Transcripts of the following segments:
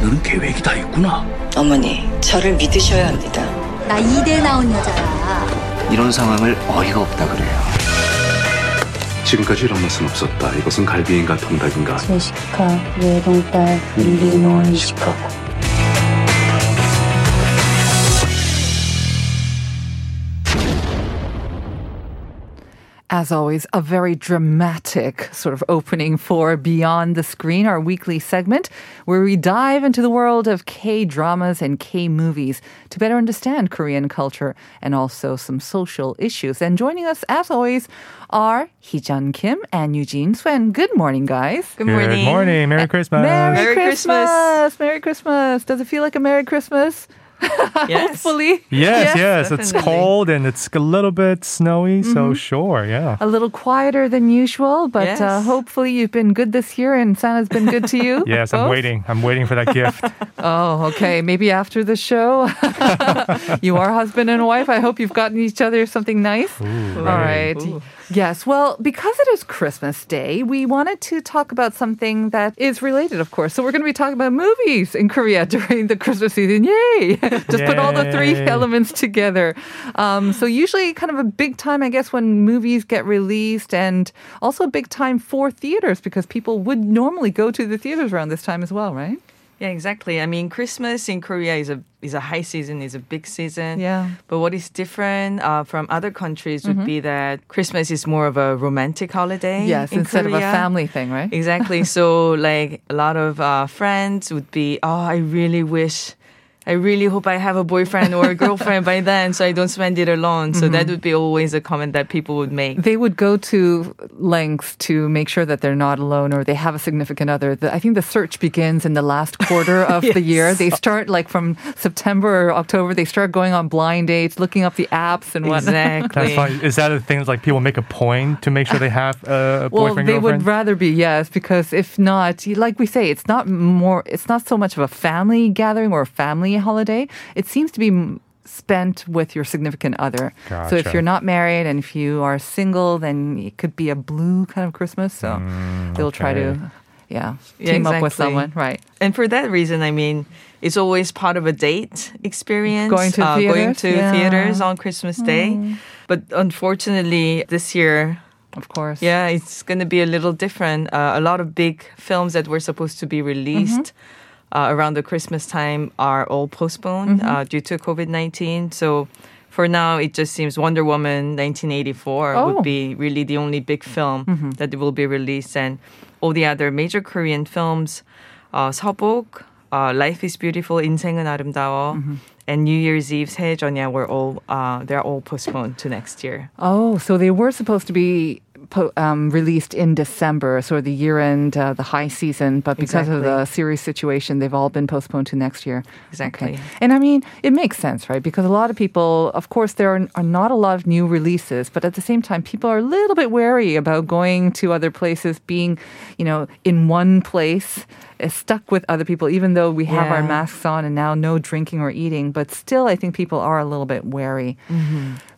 너는 계획이 다 있구나. 어머니, 저를 믿으셔야 합니다. 나 이대 나온 여자야. 이런 상황을 어이가 없다 그래요. 지금까지 이런 맛은 없었다. 이것은 갈비인가 통닭인가. 제시카, 외동딸, 일리노이 시카고. As always, a very dramatic sort of opening for Beyond the Screen, our weekly segment where we dive into the world of K dramas and K movies to better understand Korean culture and also some social issues. And joining us, as always, are Heejun Kim and Eugene Swen. Good morning, guys. Good morning. Good morning. Merry Christmas. Merry, Merry Christmas. Christmas. Merry Christmas. Does it feel like a Merry Christmas? Yes. Hopefully. Yes, yes. It's cold and it's a little bit snowy, so sure, yeah. A little quieter than usual, but uh, hopefully you've been good this year and Santa's been good to you. Yes, I'm waiting. I'm waiting for that gift. Oh, okay. Maybe after the show, you are husband and wife. I hope you've gotten each other something nice. All right. Yes. Well, because it is Christmas Day, we wanted to talk about something that is related, of course. So we're going to be talking about movies in Korea during the Christmas season. Yay! Just put all the three elements together. Um, so usually, kind of a big time, I guess, when movies get released, and also a big time for theaters because people would normally go to the theaters around this time as well, right? Yeah, exactly. I mean, Christmas in Korea is a is a high season, is a big season. Yeah. But what is different uh, from other countries would be that Christmas is more of a romantic holiday. Yes, in instead of a family thing, right? Exactly. so, like a lot of uh, friends would be, oh, I really wish. I really hope I have a boyfriend or a girlfriend by then, so I don't spend it alone. So that mm-hmm. would be always a comment that people would make. They would go to lengths to make sure that they're not alone or they have a significant other. The, I think the search begins in the last quarter of the year. They start like from September or October. They start going on blind dates, looking up the apps and whatnot. Exactly. That's fine. Is that a thing like people make a point to make sure they have a Well, boyfriend they girlfriend? would rather be yes, because if not, like we say, it's not more. It's not so much of a family gathering or a family holiday. It seems to be spent with your significant other. So if you're not married and if you are single, then it could be a blue kind of Christmas. So they'll try to, okay. yeah, Yeah, team up with someone, right? And for that reason, I mean, it's always part of a date experience. Going to uh, going theaters? to Yeah. Mm. theaters on Christmas Day. But unfortunately, this year, Of course. yeah, it's going to be a little different. Uh, a lot of big films that were supposed to be released Mm-hmm uh, around the Christmas time are all postponed Mm-hmm. uh, due to COVID 19. So for now, it just seems Wonder Woman 1984 Oh. would be really the only big film Mm-hmm. that will be released. And all the other major Korean films, uh, 서복, uh, Life is Beautiful, 인생은 아름다워, Mm-hmm. and New Year's Eve, 새해전야 were all, uh, they're all postponed to next year. Oh, so they were supposed to be po- um, released in December, sort of the year end, uh, the high season, but because of the serious situation, they've all been postponed to next year. Exactly. Okay. And I mean, it makes sense, right? Because a lot of people, of course, there are, are not a lot of new releases, but at the same time, people are a little bit wary about going to other places, being, you know, in one place. Stuck with other people, even though we have our masks on and now no drinking or eating, but still, I think people are a little bit wary.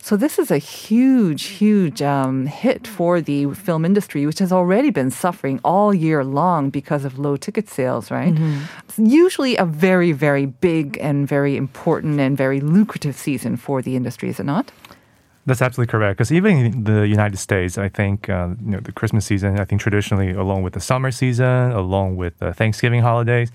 So this is a huge, huge um, hit for the film industry, which has already been suffering all year long because of low ticket sales, right? It's usually a very, very big and very important and very lucrative season for the industry, is it not? That's absolutely correct. Because even in the United States, I think uh, you know the Christmas season. I think traditionally, along with the summer season, along with the Thanksgiving holidays,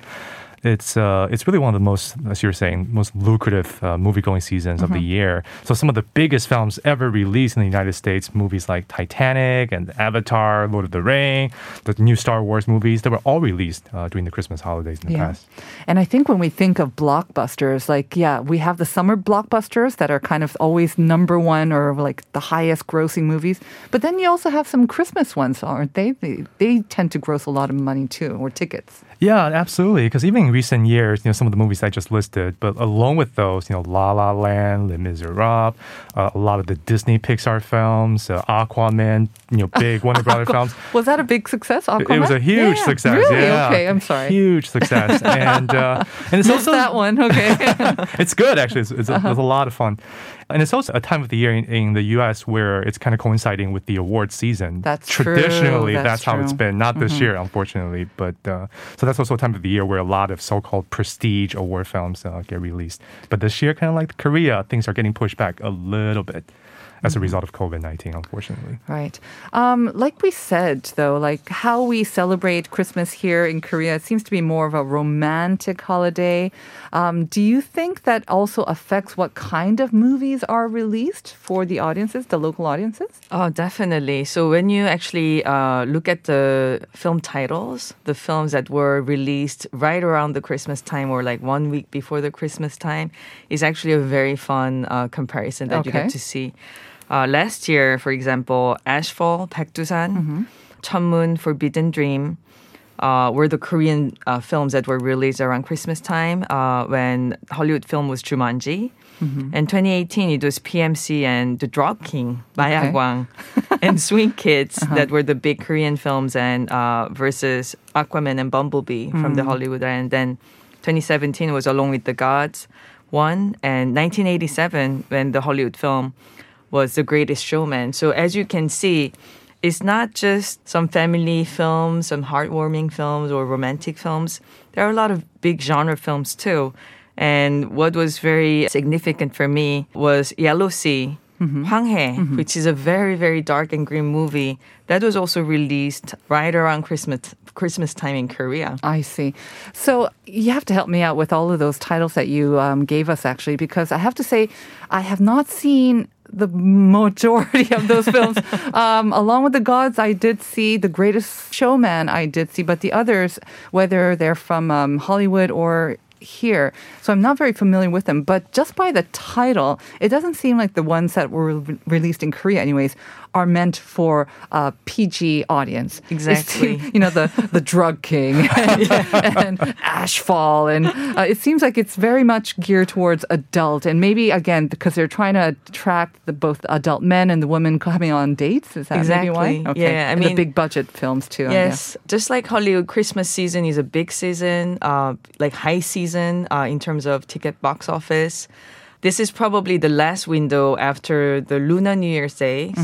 it's uh, it's really one of the most, as you were saying, most lucrative uh, movie going seasons of the year. So some of the biggest films ever released in the United States, movies like Titanic and Avatar, Lord of the Ring, the new Star Wars movies, they were all released uh, during the Christmas holidays in the past. And I think when we think of blockbusters, like, yeah, we have the summer blockbusters that are kind of always number one or like the highest grossing movies. But then you also have some Christmas ones, aren't they? They, they tend to gross a lot of money too, or tickets. Yeah, absolutely. Because even in recent years, you know, some of the movies I just listed, but along with those, you know, La La Land, Les Miserables, uh, a lot of the Disney Pixar films, uh, Aquaman, you know, big Warner Brother films. Was that a big success? It- It Aquaman? was a huge Yeah. success. Really? Yeah. Okay, I'm sorry. Huge success, and uh, and it's Missed also that one. Okay. it's good actually. It's, it's, a, it's a lot of fun, And it's also a time of the year in, in the U.S. where it's kind of coinciding with the award season. That's true. traditionally That's that's, how it's true. Mm-hmm. been. Not this year, unfortunately, but uh, so that's also a time of the year where a lot of so-called prestige award films uh, get released. But this year, kind of like Korea, things are getting pushed back a little bit as Mm-hmm. a result of COVID nineteen. Unfortunately. Right. Um, like we said, though, like how we celebrate Christmas here in Korea, it seems to be more of a romantic holiday. Um, do you think that also affects what kind of movies are released for the audiences, the local audiences? Oh, definitely. So when you actually uh, look at the film titles, the films that were released right around the Christmas time or like one week before the Christmas time, is actually a very fun uh, comparison that you Okay. get to see. Uh, last year, for example, Ashfall, Baekdusan, Cheonmun, Forbidden Dream, uh, were the Korean uh, films that were released around Christmas time uh, when Hollywood film was Jumanji. In 2018, it was PMC and The Drug King, Okay. Mayagwang, and Swing Kids that were the big Korean films and uh, versus Aquaman and Bumblebee from the Hollywood. And then 2017 was Along with the Gods, one, and 1987 when the Hollywood film was The Greatest Showman. So as you can see, it's not just some family films, some heartwarming films, or romantic films. There are a lot of big genre films too. And what was very significant for me was Yellow Sea, Hwanghae, which is a very, very dark and grim movie that was also released right around Christmas Christmas time in Korea. I see. So you have to help me out with all of those titles that you um, gave us, actually, because I have to say, I have not seen the majority of those films. um, along with the gods, I did see The Greatest Showman. I did see, but the others, whether they're from um, Hollywood or here, so I'm not very familiar with them. But just by the title, it doesn't seem like the ones that were re- released in Korea, anyways, are meant for a PG audience. Exactly. you know the the drug king and, ashfall and uh, it seems like it's very much geared towards adult and maybe again because they're trying to attract the both adult men and the women coming on dates is that maybe why Exactly. Yeah, I and the mean- big budget films too. Yes, just like Hollywood, Christmas season is a big season, uh, like high season uh, in terms of ticket box office. This is probably the last window after the Lunar New Year's Days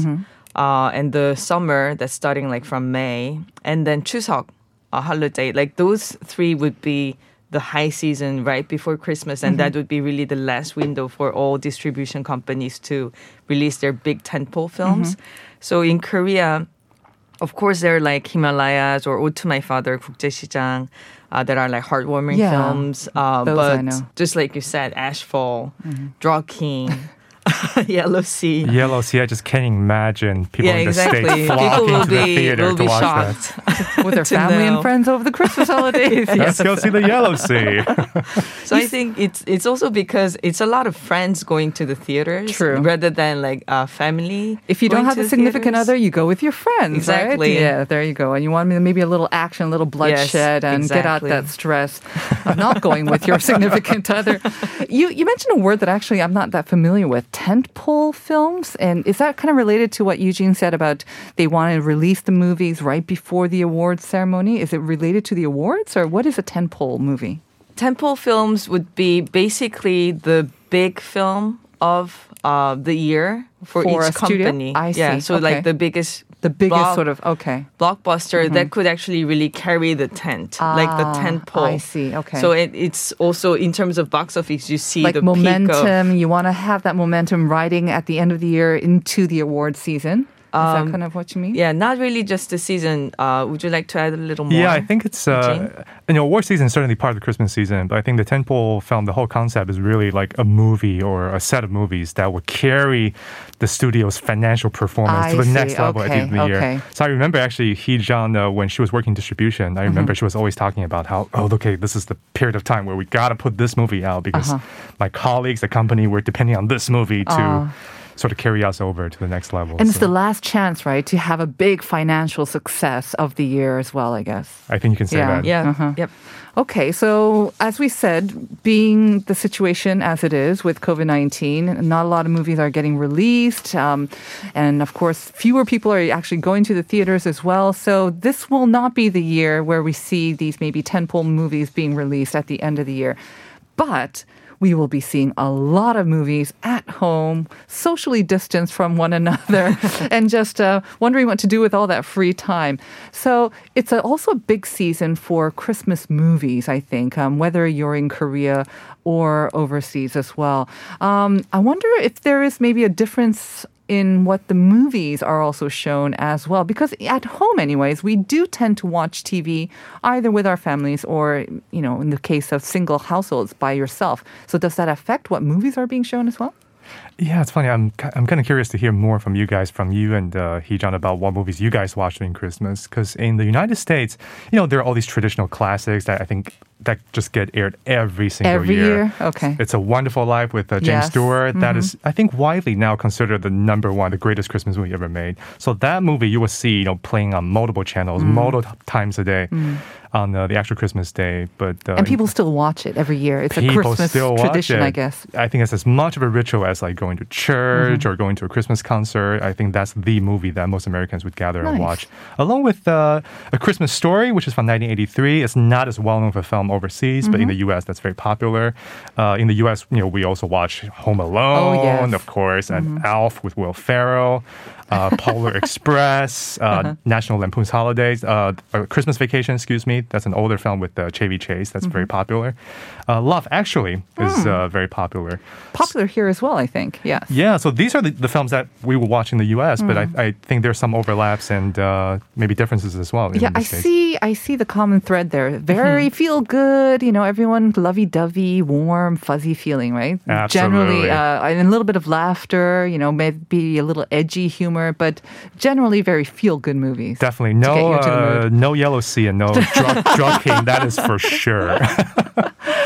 uh, and the summer that's starting like from May, and then Chuseok a holiday. Like those three would be the high season right before Christmas, and mm-hmm. that would be really the last window for all distribution companies to release their big tentpole films. Mm-hmm. So in Korea, of course, there are like Himalayas or Ode to My Father, 국제시장, uh, that are like heartwarming yeah, films. Uh, but just like you said, Ashfall, mm-hmm. Drug King. Yellow Sea. Yellow Sea, I just can't imagine people Yeah, in the exactly. States People flocking will to the be theater will to be watch that. shocked. with their family know. and friends over the Christmas holidays Let's go see the Yellow Sea. So I think it's it's also because it's a lot of friends going to the theaters True. rather than like uh, family. if you don't have a significant theaters. other, you go with your friends, Exactly. right? Yeah, there you go. And you want maybe a little action, a little bloodshed, and get out that stress of not going with your significant other. You you mentioned a word that actually I'm not that familiar with: tentpole films. And is that kind of related to what Eugene said about they want to release the movies right before the awards ceremony? Is it related to the awards, or what is a tentpole movie? Tentpole films would be basically the big film of uh, the year for, For a each studio? company. I Yeah, see. so Okay. like the biggest, The biggest block- sort of okay. blockbuster that could actually really carry the tent, like the Ah, tent pole. I see. Okay. So it, it's also in terms of box office, you see like the peak of momentum. You want to have that momentum riding at the end of the year into the award season. Is that kind of what you mean? Um, Yeah, not really just the season. Uh, would you like to add a little more? Yeah, I think it's Eugene? uh, you know award season is certainly part of the Christmas season, but I think the tentpole film, the whole concept is really like a movie or a set of movies that would carry the studio's financial performance I to the see. next level at the end of the Okay, okay. year. So I remember actually Heejun uh, when she was working distribution, I remember Mm-hmm. she was always talking about how oh okay this is the period of time where we gotta put this movie out because Uh-huh. my colleagues, the company, were depending on this movie to. Ah. Sort of carry us over to the next level. And it's the last chance, right, to have a big financial success of the year as well, I guess. I think you can say Yeah. that. Yeah. Uh-huh. Yep. Okay, so as we said, being the situation as it is with COVID 19, not a lot of movies are getting released. Um, and of course, fewer people are actually going to the theaters as well. So this will not be the year where we see these maybe ten tentpole movies being released at the end of the year. But we will be seeing a lot of movies at home, socially distanced from one another, and just uh, wondering what to do with all that free time. So it's a, also a big season for Christmas movies, I think, um, whether you're in Korea or overseas as well. Um, I wonder if there is maybe a difference in what the movies are also shown as well. Because at home, anyways, we do tend to watch TV either with our families or, you know, in the case of single households by yourself. So does that affect what movies are being shown as well? Yeah, it's funny. I'm I'm kind of curious to hear more from you guys, from you and uh, Heejun, about what movies you guys watch during Christmas. Because in the United States, you know, there are all these traditional classics that I think that just get aired every single Every year? Okay. It's a Wonderful Life with uh, James Yes. Mm-hmm. Stewart. That is, I think, widely now considered the number one, the greatest Christmas movie ever made. So that movie you will see, you know, playing on multiple channels, Mm. multiple times a day on uh, the actual Christmas day. But uh, And people still watch it every year. It's a Christmas tradition, it. I guess. I think it's as much of a ritual as like going to church Mm-hmm. or going to a Christmas concert. I think that's the movie that most Americans would gather and watch. Along with uh, A Christmas Story, which is from 1983. It's not as well known for film overseas, but in Mm-hmm. the U.S., that's very popular. Uh, in the U.S., you know, we also watch Home Alone, Oh, yes. Mm-hmm. of course, and Elf with Will Ferrell. Uh, Polar Express, uh, Uh-huh. National Lampoon's Holidays, uh, Christmas Vacation, excuse me. That's an older film with uh, Chevy Chase. That's very Mm-hmm. popular. Uh, Love Actually is uh, very popular. Popular here as well, I think. Yes. Yeah, so these are the, the films that we will watch in the U.S., but Mm. I, I think there's some overlaps and uh, maybe differences as well. Yeah, I States. See. I see the common thread there. Very feel good. You know, everyone lovey-dovey, warm, fuzzy feeling, right? Generally, Absolutely. uh, and a little bit of laughter. You know, maybe a little edgy humor, but generally very feel-good movies. Definitely no, you into the uh, no yellow sea and no drug, drug king. That is for sure.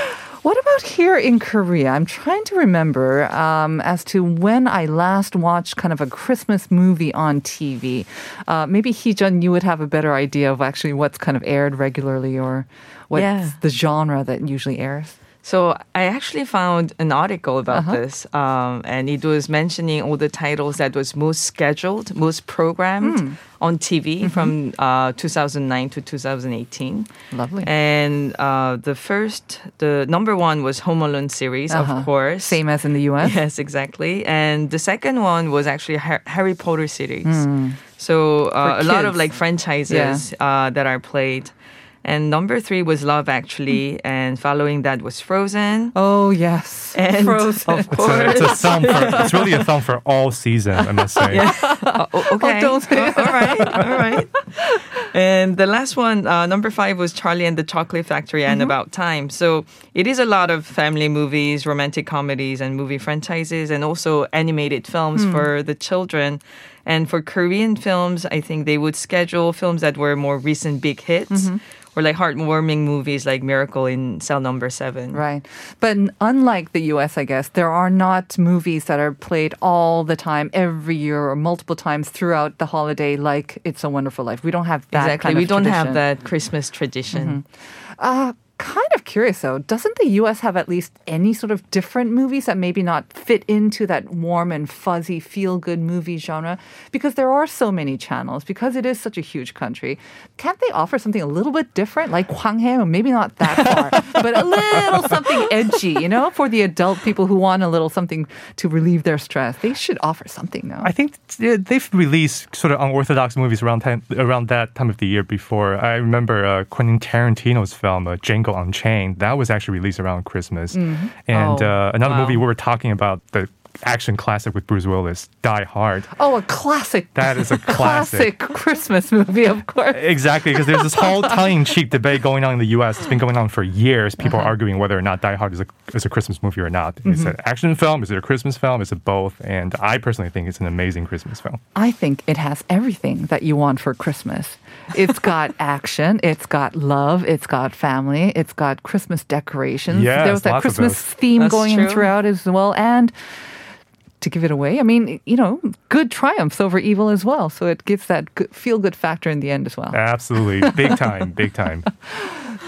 What about here in Korea? I'm trying to remember um, as to when I last watched kind of a Christmas movie on TV. Uh, maybe Heejun, you would have a better idea of actually what's kind of aired regularly or what's Yeah. the genre that usually airs. So I actually found an article about Uh-huh. this, um, and it was mentioning all the titles that was most scheduled, most programmed Hmm. on TV Mm-hmm. from uh, 2009 to 2018. Lovely. And uh, the first, the number one was Home Alone series, Uh-huh. of course. Same as in the US. Yes, exactly. And the second one was actually Harry Potter series. Hmm. So uh, a lot of like franchises uh, that are played. And number three was Love Actually, hmm. and following that was Frozen. Oh yes, And Frozen. of It's a, course, it's a film for, it's really a film for all seasons, I must say. Oh, oh, okay. Oh, don't all right, all right. And the last one, uh, number five, was Charlie and the Chocolate Factory and mm-hmm. About Time. So it is a lot of family movies, romantic comedies, and movie franchises, and also animated films hmm. for the children. And for Korean films, I think they would schedule films that were more recent big hits. Mm-hmm. Or like heartwarming movies like Miracle in Cell Number Seven. Right. But unlike the US, I guess, there are not movies that are played all the time, every year, or multiple times throughout the holiday, like It's a Wonderful Life. We don't have that. Exactly. Kind of we don't have that Christmas tradition. Uh, kind of curious though. Doesn't the US have at least any sort of different movies that maybe not fit into that warm and fuzzy feel good movie genre? Because there are so many channels, because it is such a huge country. Can't they offer something a little bit different? Like Hwanghae, maybe not that far, but a little something edgy, you know, for the adult people who want a little something to relieve their stress. They should offer something now. I think they've released sort of unorthodox movies around time, around that time of the year before. I remember uh, Quentin Tarantino's film uh, Django Unchained. That was actually released around Christmas. And Oh, uh, another wow. movie we were talking about the action classic with Bruce Willis, Die Hard. oh, a classic. That is a classic. Classic Christmas movie, of course. Exactly, because there's this whole tongue-in-cheek debate going on in the U.S. It's been going on for years. People Uh-huh. are arguing whether or not Die Hard is a, is a Christmas movie or not. Is Mm-hmm. it an action film? Is it a Christmas film? Is it both? And I personally think it's an amazing Christmas film. I think it has everything that you want for Christmas. It's got action, it's got love, it's got family, it's got Christmas decorations. Yes, there was that Christmas theme That's going true. throughout as well. And to give it away, I mean, you know, good triumphs over evil as well. So it gives that feel good factor in the end as well. Absolutely, big time, big time.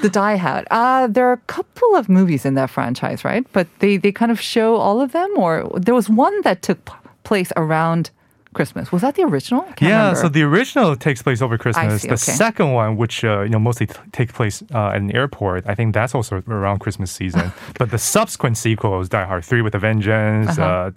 The Die Hard. Uh, there are a couple of movies in that franchise, right? But they, they kind of show all of them, or there was one that took p- place around Christmas. Was that the original? Yeah, remember. so the original takes place over Christmas. see, the okay. second one, which uh, you know mostly t- takes place uh, at an airport, I think that's also around Christmas season. but the subsequent sequel sequels, Die Hard Three with a Vengeance. Uh-huh. uh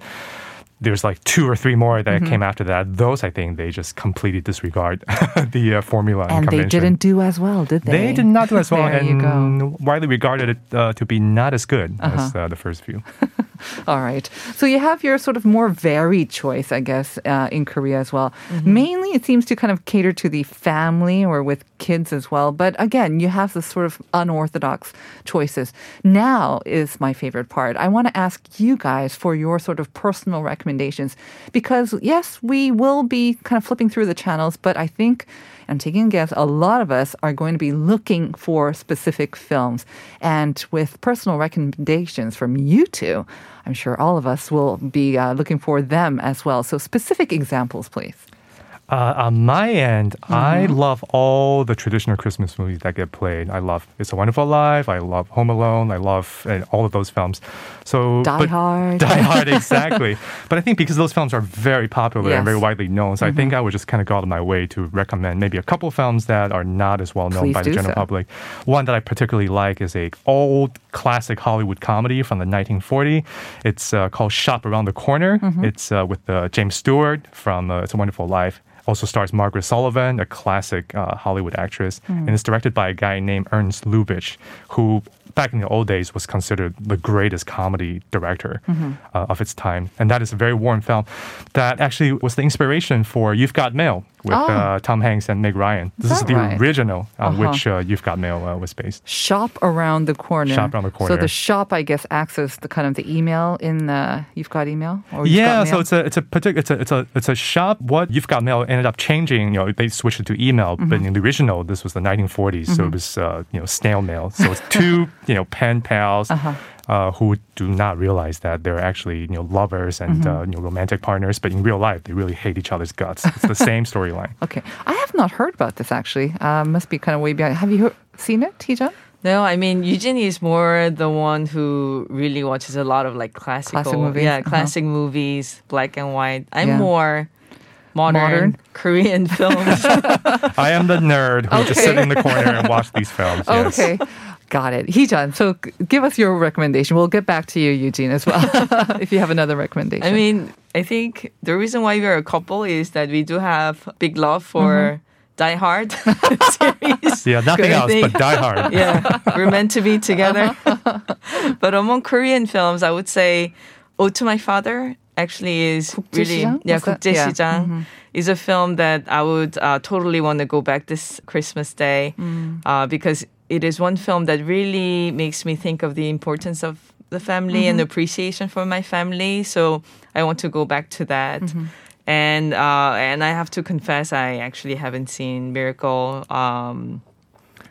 there's like two or three more that Mm-hmm. came after that. Those, I think, they just completely disregard the uh, formula and, and they didn't do as well, did they? They did not do as well, and widely regarded it uh, to be not as good Uh-huh. as uh, the first few. All right. So you have your sort of more varied choice, I guess, uh, in Korea as well. Mainly, it seems to kind of cater to the family or with kids as well. But again, you have this sort of unorthodox choices. Now is my favorite part. I want to ask you guys for your sort of personal recommendations because, yes, we will be kind of flipping through the channels, but I think. I'm taking a guess, a lot of us are going to be looking for specific films. And with personal recommendations from you two, I'm sure all of us will be uh, looking for them as well. So, specific examples, please. Uh, on my end, I Mm-hmm. love all the traditional Christmas movies that get played. I love It's a Wonderful Life. I love Home Alone. I love uh, all of those films. So Die Hard. Die Hard, exactly. but I think because those films are very popular and Yes. Mm-hmm. very widely known, so I think I would just kind of go out of my way to recommend maybe a couple films that are not as well known Please by the general so. public. One that I particularly like is a old classic Hollywood comedy from the 1940. It's uh, called Shop Around the Corner. Mm-hmm. It's uh, with uh, James Stewart from uh, It's a Wonderful Life. Also stars Margaret Sullavan, a classic uh, Hollywood actress, Hmm. and it's directed by a guy named Ernst Lubitsch, who back in the old days was considered the greatest comedy director Mm-hmm. uh, of its time. And that is a very warm film that actually was the inspiration for You've Got Mail with Oh. uh, Tom Hanks and Meg Ryan. This is that the right? original on Uh-huh. which uh, You've Got Mail uh, was based. Shop around the corner. Shop around the corner. So the shop, I guess, acts as the kind of the email in the You've Got Email? Or You've yeah, Got so it's a it's a particular it's a it's a it's a shop. What you've got mail ended up changing. You know, they switched it to email, but Mm-hmm. in the original, this was the 1940s, so it was uh, you know snail mail. So it's two you know pen pals. Uh-huh. Uh, who do not realize that they're actually you know lovers and Mm-hmm. uh, you know romantic partners, but in real life they really hate each other's guts. It's the same storyline. Okay. I have not heard about this actually. Uh, must be kind of way behind. Have you heard, seen it, Heejun? No, I mean Eugene is more the one who really watches a lot of like classical, Classic movies, yeah, uh-huh. classic movies, black and white. I'm Yeah. more modern, Modern? Korean films. I am the nerd who just Okay. sit in the corner and watch these films. Yes. Okay. Got it. Heejun, so give us your recommendation. We'll get back to you, Eugene, as well, if you have another recommendation. I mean, I think the reason why we're a couple is that we do have big love for mm-hmm. Die Hard series. Yeah, nothing Good else thing. but Die Hard. yeah, we're meant to be together. Uh-huh. but among Korean films, I would say "Ode to My Father" actually is really 국제시장? yeah, Was that- yeah. 국제시장 is a film that I would uh, totally want to go back this Christmas day uh, because it is one film that really makes me think of the importance of the family and appreciation for my family. So I want to go back to that. And uh, and I have to confess, I actually haven't seen Miracle um,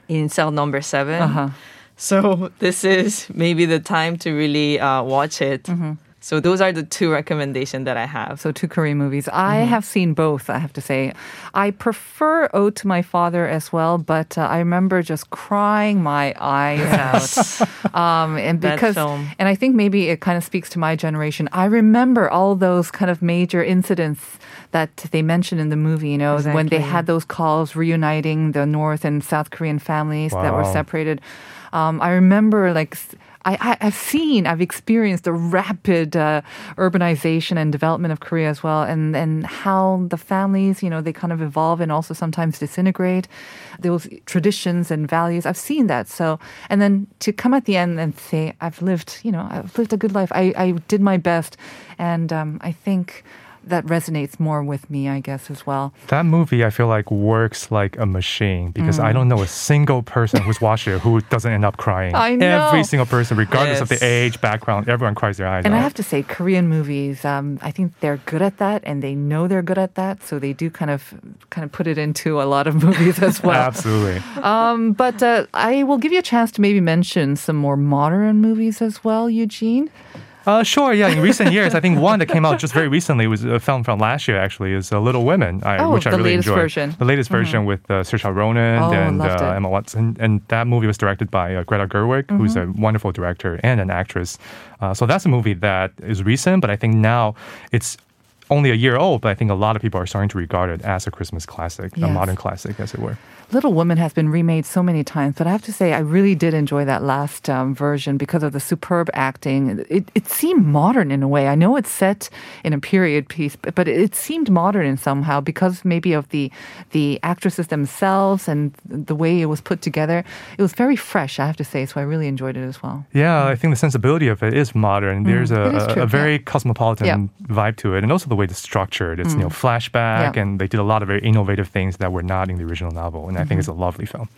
in cell number 7 Uh-huh. So this is maybe the time to really uh, watch it. So those are the two recommendations that I have. So two Korean movies. I have seen both, I have to say. I prefer Ode to My Father as well, but uh, I remember just crying my eyes out. um, and because, film. and I think maybe it kind of speaks to my generation. I remember all those kind of major incidents that they mentioned in the movie, you know, when they had those calls reuniting the North and South Korean families that were separated. Um, I remember like s- I, have seen, I've experienced the rapid uh, urbanization and development of Korea as well, and and how the families, you know, they kind of evolve and also sometimes disintegrate. Those traditions and values, I've seen that. So, and then to come at the end and say, I've lived, you know, I've lived a good life. I, I did my best, and um, I think that resonates more with me, I guess, as well. That movie, I feel like, works like a machine because Mm. I don't know a single person who's watched it who doesn't end up crying. I know. Every single person, regardless of the age, background, everyone cries their eyes And I have to say, Korean movies, um, I think they're good at that, and they know they're good at that, so they do kind of kind of put it into a lot of movies as well. Absolutely. Um, but uh, I will give you a chance to maybe mention some more modern movies as well, Eugene. Uh, sure, yeah. In recent years, I think one that came out just very recently was a film from last year, actually, is uh, Little Women, I, Oh, which I really enjoyed. version. Mm-hmm. The latest version with uh, Saoirse Ronan Oh, and uh. Emma Watson. And that movie was directed by uh, Greta Gerwig, who's a Mm-hmm. wonderful director and an actress. Uh, so that's a movie that is recent, but I think now it's only a year old, but I think a lot of people are starting to regard it as a Christmas classic, a modern classic, as it were. Little Women has been remade so many times, but I have to say I really did enjoy that last um, version because of the superb acting. It, it seemed modern in a way. I know it's set in a period piece, but, but it seemed modern in somehow because maybe of the the actresses themselves and the way it was put together. It was very fresh, I have to say. So I really enjoyed it as well. Yeah, I think the sensibility of it is modern. There's a, Mm. True, a, a very yeah. cosmopolitan Yeah. Mm. vibe to it, and also the way it's structured. It's you know flashback, Yeah. and they did a lot of very innovative things that were not in the original novel, and I think it's mm-hmm. a lovely film.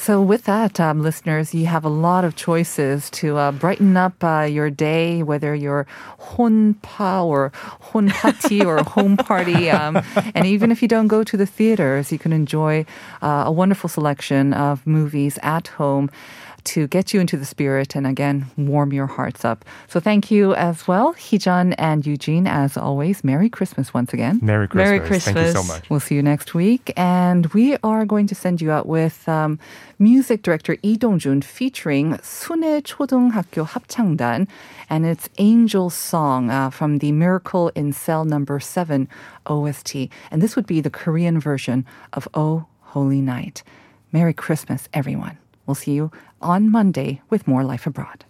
So, with that, um, listeners, you have a lot of choices to uh, brighten up uh, your day, whether you're honpa or honpati or home party. Um, and even if you don't go to the theaters, you can enjoy uh, a wonderful selection of movies at home to get you into the spirit and again, warm your hearts up. So thank you as well, Heejun and Eugene, as always. Merry Christmas once again. Merry Christmas. Merry Christmas. Thank you so much. We'll see you next week. And we are going to send you out with um, music director Lee Dong-jun featuring Sune Chodong Hakyo 합창단 and it's Angel Song uh, from the Miracle in Cell number 7 OST. And this would be the Korean version of Oh Holy Night. Merry Christmas, everyone. We'll see you on Monday with more Life Abroad.